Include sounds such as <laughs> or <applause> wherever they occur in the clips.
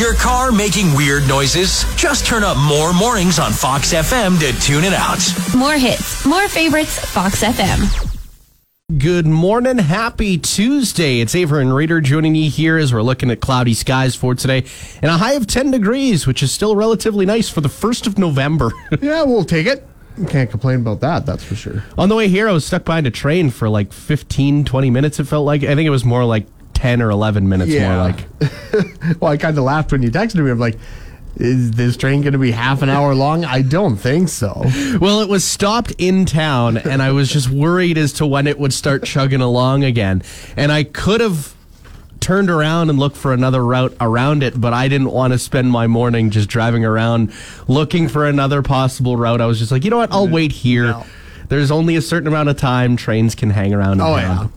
Your car making weird noises? Just turn up more mornings on Fox FM to tune it out. More hits, more favorites, Fox FM. Good morning. Happy Tuesday. It's Ava and Reader joining you here as we're looking at cloudy skies for today and a high of 10 degrees, which is still relatively nice for the 1st of November. <laughs> Yeah, we'll take it. Can't complain about that, that's for sure. On the way here, I was stuck behind a train for like 15, 20 minutes, it felt like. I think it was more like 10 or 11 minutes more like. <laughs> well, I kind of laughed when you texted me. I'm like, is this train going to be half an hour long? I don't think so. <laughs> Well, it was stopped in town, and I was just worried as to when it would start chugging along again. And I could have turned around and looked for another route around it, but I didn't want to spend my morning just driving around looking for another possible route. I was just like, you know what? I'll mm-hmm. wait here. No. There's only a certain amount of time trains can hang around. Oh, yeah,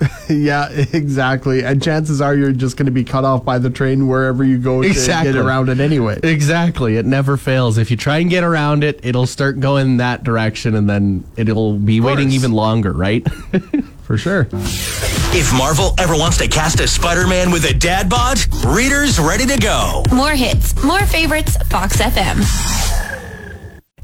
<laughs> exactly. And chances are you're just going to be cut off by the train wherever you go to Exactly. get around it anyway. Exactly. It never fails. If you try and get around it, it'll start going that direction and then it'll be waiting even longer, right? <laughs> For sure. If Marvel ever wants to cast a Spider Man with a dad bod, Reader's ready to go. More hits, more favorites, Fox FM.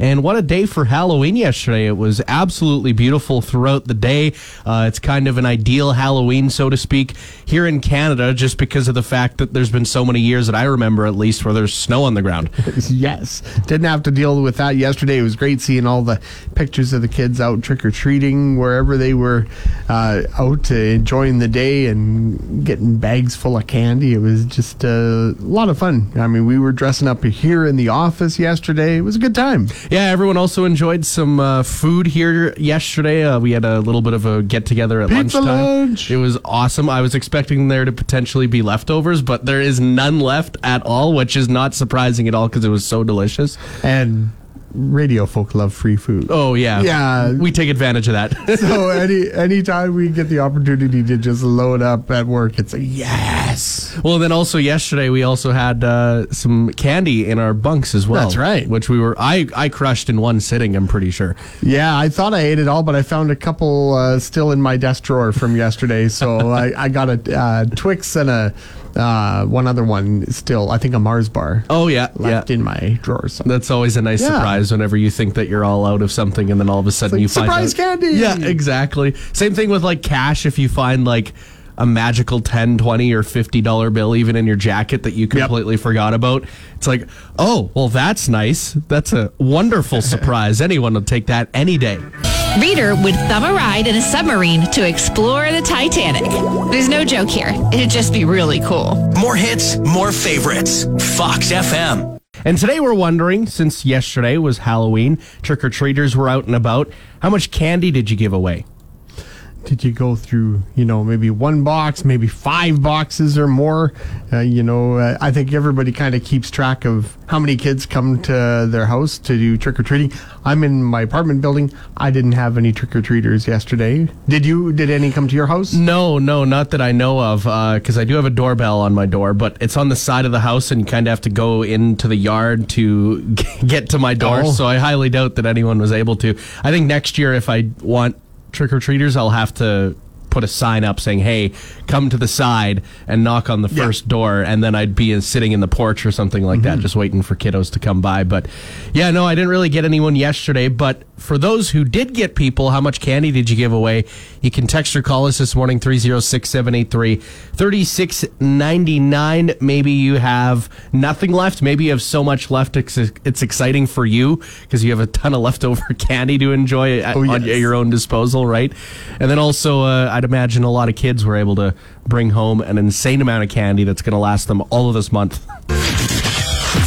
And what a day for Halloween yesterday. It was absolutely beautiful throughout the day. Uh, it's kind of an ideal Halloween, so to speak, here in Canada, just because of the fact that there's been so many years that I remember at least where there's snow on the ground. <laughs> yes. Didn't have to deal with that yesterday. It was great seeing all the pictures of the kids out trick or treating wherever they were uh, out uh, enjoying the day and getting bags full of candy. It was just uh, a lot of fun. I mean, we were dressing up here in the office yesterday. It was a good time. Yeah, everyone also enjoyed some uh, food here yesterday. Uh, we had a little bit of a get together at Pizza lunchtime. lunch. It was awesome. I was expecting there to potentially be leftovers, but there is none left at all, which is not surprising at all because it was so delicious. And radio folk love free food. Oh yeah, Yeah. We take advantage of that. <laughs> so any anytime we get the opportunity to just load up at work, it's a yes. well, then also yesterday we also had uh, some candy in our bunks as well. That's right. Which we were I I crushed in one sitting. I'm pretty sure. Yeah, I thought I ate it all, but I found a couple uh, still in my desk drawer from yesterday. So <laughs> I, I got a uh, Twix and a uh, one other one still. I think a Mars bar Oh yeah, left yeah. in my drawer. So. That's always a nice Yeah. surprise whenever you think that you're all out of something and then all of a sudden like, you find "Surprise out- candy!" Yeah, exactly. Same thing with like cash if you find like a magical 10, 20 or 50 dollar bill even in your jacket that you completely forgot about. It's like, "Oh, well that's nice. That's a wonderful <laughs> surprise. Anyone will take that any day." Reader would thumb a ride in a submarine to explore the Titanic. There's no joke here. It'd just be really cool. More hits, more favorites. Fox FM. And today we're wondering, since yesterday was Halloween, trick or treaters were out and about, how much candy did you give away? Did you go through, you know, maybe one box, maybe five boxes or more? Uh, you know, uh, I think everybody kind of keeps track of how many kids come to their house to do trick or treating. I'm in my apartment building. I didn't have any trick or treaters yesterday. Did you? Did any come to your house? No, no, not that I know of, because I do have a doorbell on my door, but it's on the side of the house, and you kind of have to go into the yard to <laughs> get to my door. Oh. So I highly doubt that anyone was able to. I think next year, if I want trick or treaters, I'll have to put a sign up saying, "Hey, come to the side and knock on the Yeah. first door," and then I'd be sitting in the porch or something like that, just waiting for kiddos to come by. But yeah, no, I didn't really get anyone yesterday. But for those who did get people, how much candy did you give away? You can text or call us this morning 306 783 3699. Maybe you have nothing left. Maybe you have so much left. It's, it's exciting for you because you have a ton of leftover <laughs> candy to enjoy at, Oh, on yes. your own disposal, right? And then also, uh, I'd imagine a lot of kids were able to bring home an insane amount of candy that's going to last them all of this month.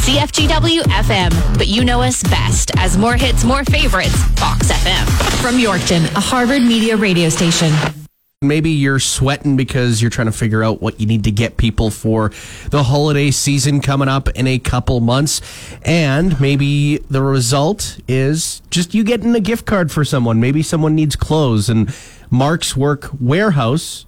CFGW FM, but you know us best as more hits, more favorites, Fox FM. From Yorkton, a Harvard Media radio station. Maybe you're sweating because you're trying to figure out what you need to get people for the holiday season coming up in a couple months. And maybe the result is just you getting a gift card for someone. Maybe someone needs clothes and Mark's Work Wearhouse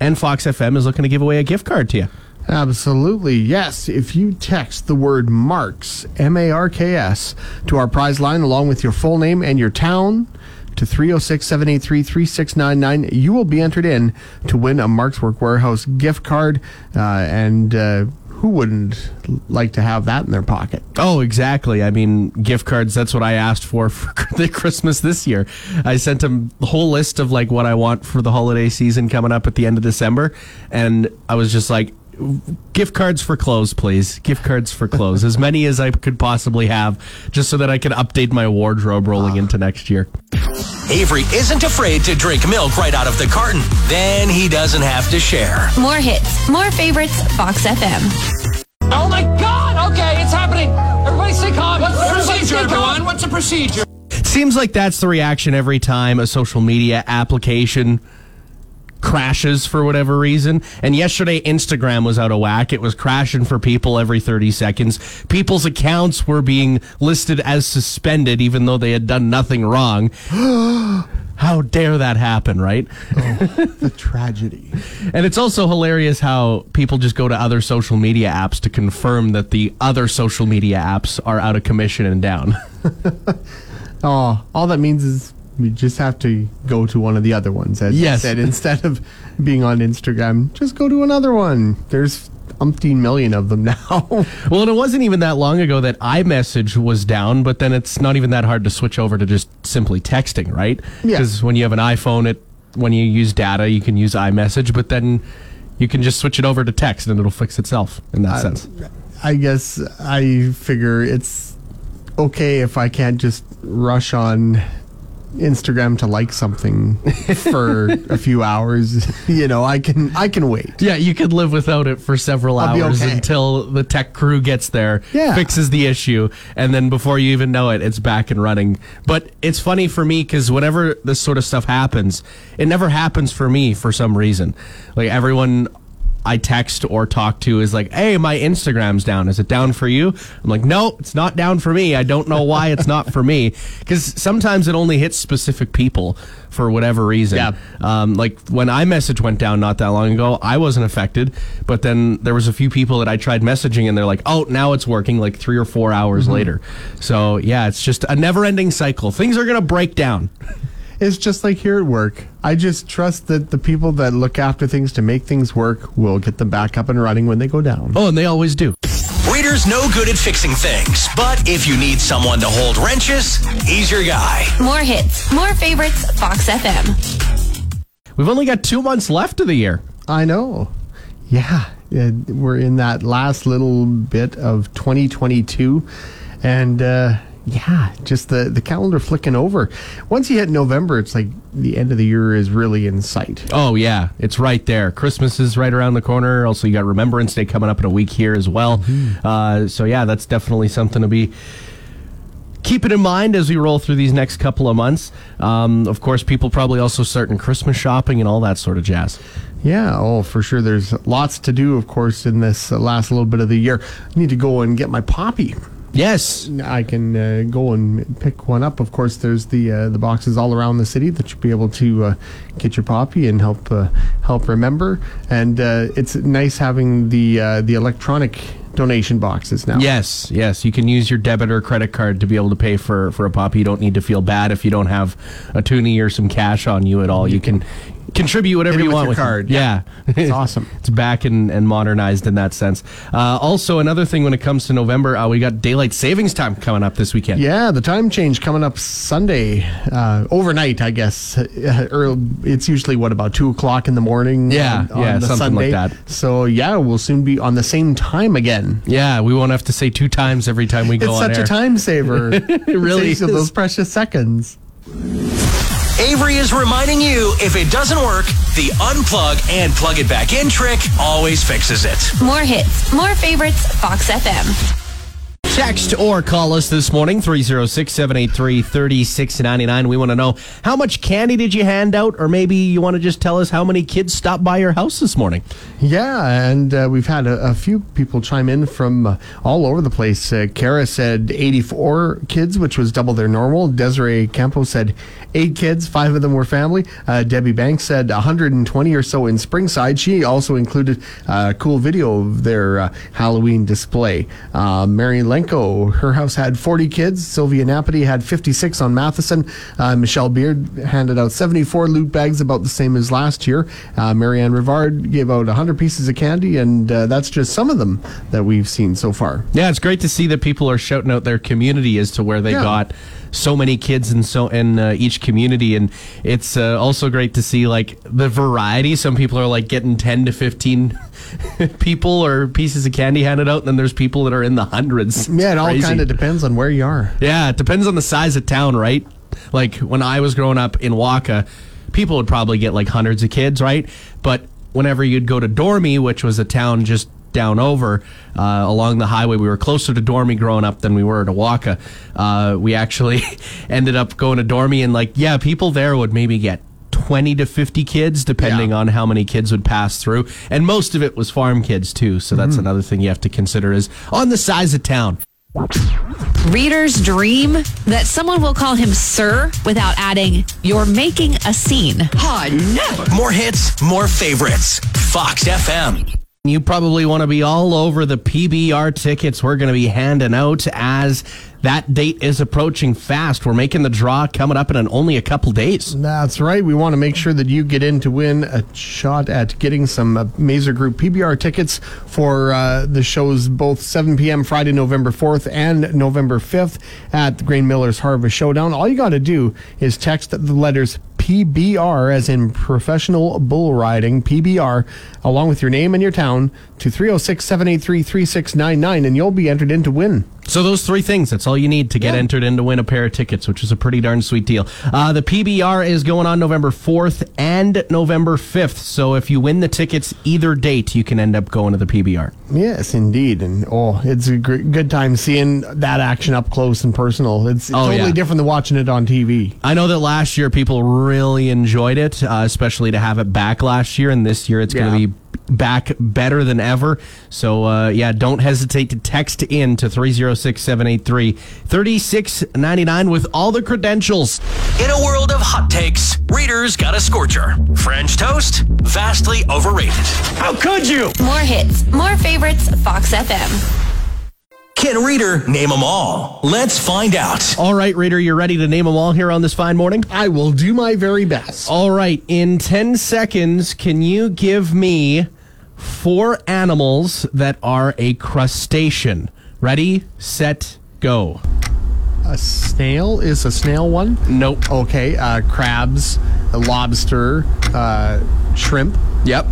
and Fox FM is looking to give away a gift card to you. Absolutely. Yes. If you text the word Marks, M A R K S, to our prize line along with your full name and your town to 306 783 3699, you will be entered in to win a Marks Work Wearhouse gift card. Uh, and uh, who wouldn't like to have that in their pocket? Oh, exactly. I mean, gift cards, that's what I asked for <laughs> for the Christmas this year. I sent them the whole list of like what I want for the holiday season coming up at the end of December. And I was just like, gift cards for clothes, please. Gift cards for clothes. as many as I could possibly have, just so that I can update my wardrobe rolling into next year. Avery isn't afraid to drink milk right out of the carton. Then he doesn't have to share. More hits, more favorites, Fox FM. Oh my God! Okay, it's happening. Everybody stay calm. What's the procedure, everyone? What's the procedure? Seems like that's the reaction every time a social media application crashes for whatever reason. And yesterday, Instagram was out of whack. It was crashing for people every 30 seconds. People's accounts were being listed as suspended, even though they had done nothing wrong. <gasps> How dare that happen, right? Oh, the <laughs> tragedy. And it's also hilarious how people just go to other social media apps to confirm that the other social media apps are out of commission and down. <laughs> Oh, all that means is we just have to go to one of the other ones. As Yes. you said, instead of <laughs> being on Instagram, just go to another one. There's umpteen million of them <laughs> now. Well, and it wasn't even that long ago that iMessage was down, but then it's not even that hard to switch over to just simply texting, right? Yeah. Because when you have an iPhone, it when you use data, you can use iMessage, but then you can just switch it over to text and it'll fix itself in that uh, sense. I guess I figure it's okay if I can't just rush on Instagram to like something for a <laughs> few hours. <laughs> You know, I can I can wait. Yeah, you could live without it for several I'll be hours okay. until the tech crew gets there, Yeah. fixes the issue, and then before you even know it, it's back and running. But it's funny for me because whenever this sort of stuff happens, it never happens for me for some reason. Like everyone I text or talk to is like, "Hey, my Instagram's down. Is it down for you?" I'm like, "No, it's not down for me. I don't know why it's not for me." <laughs> Because sometimes it only hits specific people for whatever reason. Yeah. Um, like when iMessage went down not that long ago, I wasn't affected, but then there was a few people that I tried messaging and they're like, "Oh, now it's working." Like three or four hours later. So yeah, it's just a never-ending cycle. Things are gonna break down. It's just like here at work. I just trust that the people that look after things to make things work will get them back up and running when they go down. Oh, and they always do. Reader's no good at fixing things, but if you need someone to hold wrenches, he's your guy. More hits, more favorites, Fox FM. We've only got two months left of the year. I know. Yeah, yeah, we're in that last little bit of 2022, and uh, yeah, just the the calendar flicking over. Once you hit November, it's like the end of the year is really in sight. Oh yeah, it's right there. Christmas is right around the corner. Also, you got Remembrance Day coming up in a week here as well. Uh, so yeah, that's definitely something to be keeping in mind as we roll through these next couple of months. Um, of course, people probably also starting Christmas shopping and all that sort of jazz. Yeah, oh, for sure. There's lots to do, of course, in this last little bit of the year. I need to go and get my poppy. Yes. I can uh, go and pick one up. Of course, there's the uh, the boxes all around the city that you'll be able to uh, get your poppy and help uh, help remember. And uh, it's nice having the uh, the electronic donation boxes now. Yes, yes. You can use your debit or credit card to be able to pay for, for a poppy. You don't need to feel bad if you don't have a toonie or some cash on you at all. You, can, contribute whatever you with want your with card. Yeah, <laughs> It's awesome. It's back and, and modernized in that sense. Uh, also, another thing when it comes to November, uh, we got daylight savings time coming up this weekend. Yeah, the time change coming up Sunday, uh, overnight, I guess. Uh, it's usually what about two o'clock in the morning? Yeah, on, on yeah, something like that. So yeah, we'll soon be on the same time again. Yeah, we won't have to say two times every time we go on. It's such air. a time saver. <laughs> it really saves those precious seconds. Avery is reminding you if it doesn't work, the unplug and plug it back in trick always fixes it. More hits, more favorites, Fox FM. Text or call us this morning, 306 783 3699. We want to know how much candy did you hand out, or maybe you want to just tell us how many kids stopped by your house this morning. Yeah, and uh, we've had a, a few people chime in from uh, all over the place. Uh, Kara said 84 kids, which was double their normal. Desiree Campo said eight kids, five of them were family. Uh, Debbie Banks said 120 or so in Springside. She also included a cool video of their uh, Halloween display. Uh, Mary Lenko, her house had 40 kids. Sylvia Napati had 56 on Matheson. Uh, Michelle Beard handed out 74 loot bags, about the same as last year. Uh, Marianne Rivard gave out 100 pieces of candy, and uh, that's just some of them that we've seen so far. Yeah, it's great to see that people are shouting out their community as to where they Yeah. got so many kids in so in uh, each community, and it's uh, also great to see like the variety. Some people are like getting ten to fifteen <laughs> people or pieces of candy handed out, and then there's people that are in the hundreds. Yeah, it all kind of depends on where you are. Yeah, it depends on the size of town, right? Like when I was growing up in Wakaw, people would probably get like hundreds of kids, right? But whenever you'd go to Dormy, which was a town just down over uh, along the highway, we were closer to Dormy growing up than we were to Wakaw. Uh, we actually <laughs> ended up going to Dormy, and like, yeah, people there would maybe get 20 to 50 kids, depending Yeah. on how many kids would pass through. And most of it was farm kids, too. So that's another thing you have to consider is on the size of town. Reader's dream that someone will call him sir without adding, you're making a scene. More hits, more favorites. Fox FM. You probably want to be all over the PBR tickets we're going to be handing out as that date is approaching fast. We're making the draw coming up in an, only a couple days. That's right. We want to make sure that you get in to win a shot at getting some uh, Mazer Group PBR tickets for uh, the shows both 7 p.m. Friday, November 4th and November 5th at the Grain Millers Harvest Showdown. All you got to do is text the letters PBR, as in professional bull riding, PBR, along with your name and your town to 306 783 3699, and you'll be entered in to win. So those three things, that's all you need to get Yeah. entered in to win a pair of tickets, which is a pretty darn sweet deal. Uh, the PBR is going on November 4th and November 5th. So if you win the tickets either date, you can end up going to the PBR. Yes, indeed, and oh, it's a great, good time seeing that action up close and personal. It's, it's Oh, totally yeah. different than watching it on TV. I know that last year people really enjoyed it, uh, especially to have it back last year, and this year it's Yeah. going to be back better than ever. So, uh, yeah, don't hesitate to text in to 306 783 3699 with all the credentials. In a world of hot takes, Reader's got a scorcher. French toast, vastly overrated. How could you? More hits, more favorites, Fox FM. Can Reader name them all? Let's find out. All right, Reader, you're ready to name them all here on this fine morning? I will do my very best. All right, in 10 seconds, can you give me four animals that are a crustacean? Ready, set, go. A snail is a snail one. Nope. Okay, uh, crabs, a lobster, uh, shrimp. Yep.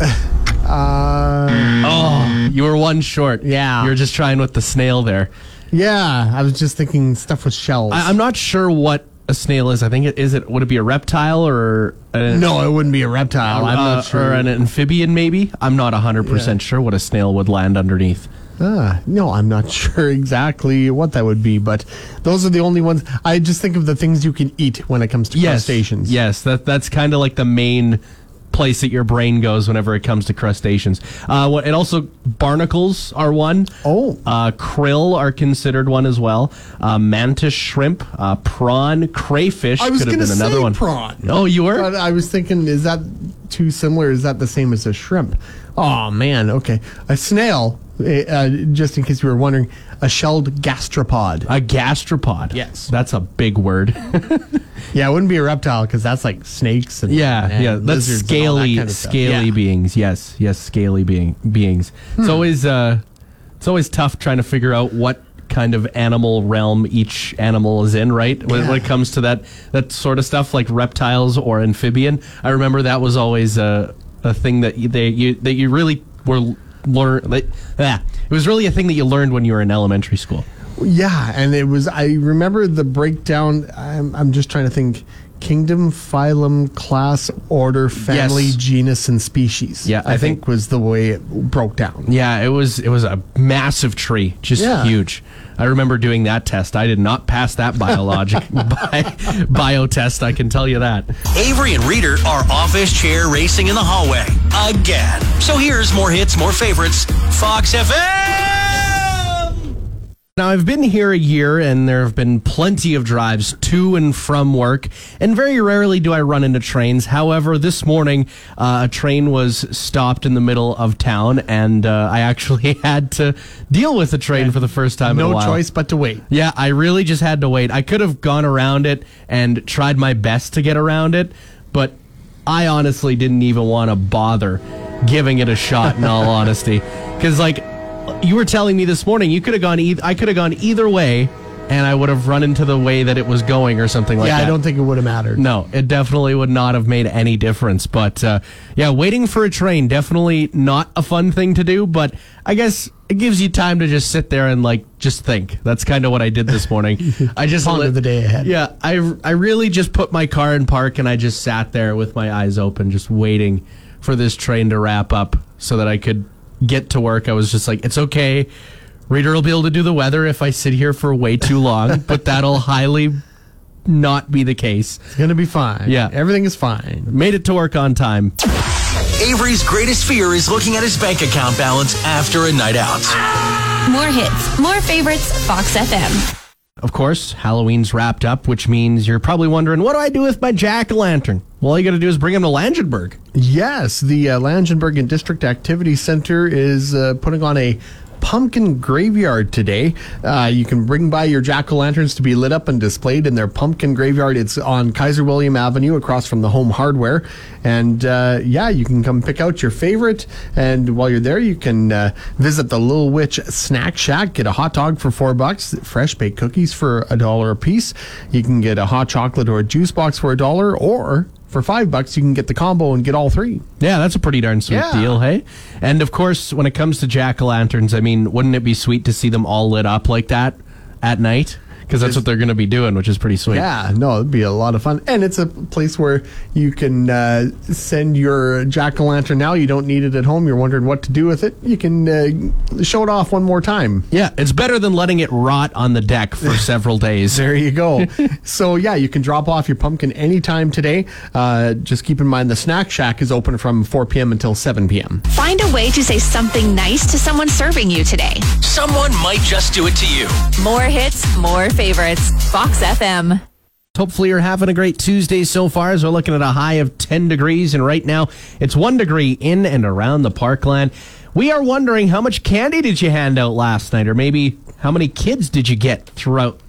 <laughs> Uh, Oh, you were one short. Yeah. You were just trying with the snail there. yeah, I was just thinking stuff with shells. I, I'm not sure what a snail is. I think it is it. Would it be a reptile or a, no, it wouldn't be a reptile. I'm uh, not sure. or an amphibian? Maybe. I'm not 100 percent sure what a snail would land underneath. Ah, no, I'm not <laughs> sure exactly what that would be, but those are the only ones. I just think of the things you can eat when it comes to Yes. crustaceans. Yes, that that's kind of like the main place that your brain goes whenever it comes to crustaceans. Uh, what, and also barnacles are one. Oh. Uh, krill are considered one as well. Uh, mantis shrimp, uh, prawn, crayfish I was could have been another one. prawn. Oh, you were? I was thinking, is that too similar? Is that the same as a shrimp? Oh man, okay. A snail, eh, uh, just in case you were wondering, a shelled gastropod. a gastropod. Yes. That's a big word. <laughs> yeah, it wouldn't be a reptile because that's like snakes and yeah, and yeah. That's all that scaly, kind of scaly Yeah. Hmm. beings. Yes, yes, scaly being beings. It's always uh, it's always tough trying to figure out what kind of animal realm each animal is in, right? When, when it comes to that that sort of stuff, like reptiles or amphibian. I remember that was always a a thing that you, they you that you really were learn. Like, ah, it was really a thing that you learned when you were in elementary school. Yeah, and it was. I remember the breakdown. I'm, I'm just trying to think. kingdom, phylum, class, order, family, Yes. genus, and species. Yeah, I, I think, think- was the way it broke down. Yeah, it was it was a massive tree, just Yeah. huge. I remember doing that test. I did not pass that biologic <laughs> bi- bio test. I can tell you that. Avery and Reader are office chair racing in the hallway again. So here's more hits, more favorites. Fox FM. Now, I've been here a year and there have been plenty of drives to and from work, and very rarely do I run into trains. However, this morning, uh, a train was stopped in the middle of town, and uh, I actually <laughs> had to deal with the train for the first time in a while. No choice but to wait. Yeah, I really just had to wait. I could have gone around it and tried my best to get around it, but I honestly didn't even want to bother giving it a shot in all <laughs> honesty. Cuz like you were telling me this morning, you could have gone e- I could have gone either way and I would have run into the way that it was going or something like yeah, that. Yeah, I don't think it would have mattered. No, it definitely would not have made any difference. But uh, yeah, waiting for a train definitely not a fun thing to do. But I guess it gives you time to just sit there and like just think. That's kind of what I did this morning. <laughs> I just Ponder the day ahead. Yeah, I I really just put my car in park and I just sat there with my eyes open, just waiting for this train to wrap up so that I could get to work. I was just like, it's okay. Reader will be able to do the weather if I sit here for way too long, <laughs> but that'll highly not be the case. It's going to be fine. Yeah. Everything is fine. Made it to work on time. Avery's greatest fear is looking at his bank account balance after a night out. More hits, more favorites, Fox FM. Of course, Halloween's wrapped up, which means you're probably wondering, what do I do with my jack o' lantern? Well, all you got to do is bring him to Langenburg. Yes, the uh, and District Activity Center is uh, putting on a pumpkin graveyard today. Uh, you can bring by your jack o' lanterns to be lit up and displayed in their pumpkin graveyard. It's on Kaiser William Avenue across from the Home Hardware. And uh, yeah, you can come pick out your favorite. And while you're there, you can uh, visit the Little Witch Snack Shack, get a hot dog for four bucks, fresh baked cookies for a dollar a piece. You can get a hot chocolate or a juice box for a dollar, or for five bucks, you can get the combo and get all three. Yeah, that's a pretty darn sweet Yeah. deal, hey? And of course, when it comes to jack o' lanterns, I mean, wouldn't it be sweet to see them all lit up like that at night? Because that's what they're going to be doing, which is pretty sweet. Yeah, no, it'd be a lot of fun. And it's a place where you can uh, send your jack o' lantern now. You don't need it at home. You're wondering what to do with it. You can uh, show it off one more time. Yeah, it's better than letting it rot on the deck for <laughs> several days. There you go. <laughs> so, yeah, you can drop off your pumpkin anytime today. Uh, just keep in mind the Snack Shack is open from 4 p.m. until 7 p.m. Find a way to say something nice to someone serving you today. Someone might just do it to you. More hits, more favorites, Fox FM. Hopefully, you're having a great Tuesday so far as we're looking at a high of 10 degrees, and right now it's one degree in and around the parkland. We are wondering how much candy did you hand out last night, or maybe how many kids did you get throughout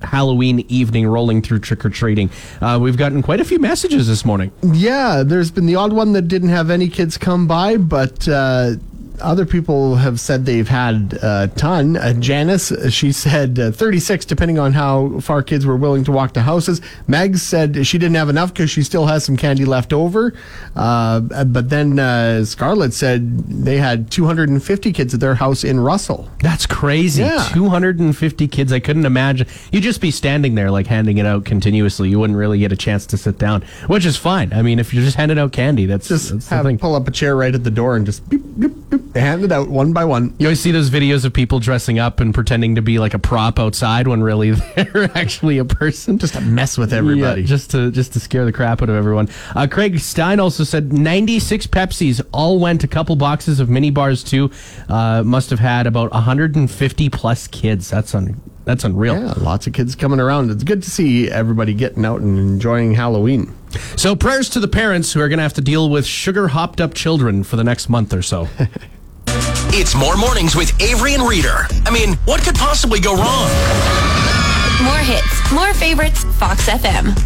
Halloween evening rolling through trick or treating? Uh, we've gotten quite a few messages this morning. Yeah, there's been the odd one that didn't have any kids come by, but uh, other people have said they've had a ton. Uh, Janice, uh, she said uh, 36, depending on how far kids were willing to walk to houses. Meg said she didn't have enough because she still has some candy left over. Uh, but then uh, Scarlett said they had 250 kids at their house in Russell. That's crazy. Yeah. 250 kids. I couldn't imagine. You'd just be standing there, like handing it out continuously. You wouldn't really get a chance to sit down, which is fine. I mean, if you're just handing out candy, that's Just that's have pull up a chair right at the door and just beep, beep, beep, hand it out one by one. You always see those videos of people dressing up and pretending to be like a prop outside when really <laughs> they're actually a person. Just to mess with everybody. Yeah, just to just to scare the crap out of everyone. Uh, Craig Stein also said 96 Pepsis all went a couple boxes of mini bars too. Uh, must have had about 150 plus kids. That's un, that's unreal. Yeah, lots of kids coming around. It's good to see everybody getting out and enjoying Halloween. So prayers to the parents who are going to have to deal with sugar hopped up children for the next month or so. <laughs> It's more mornings with Avery and Reader. I mean, what could possibly go wrong? More hits, more favorites, Fox FM.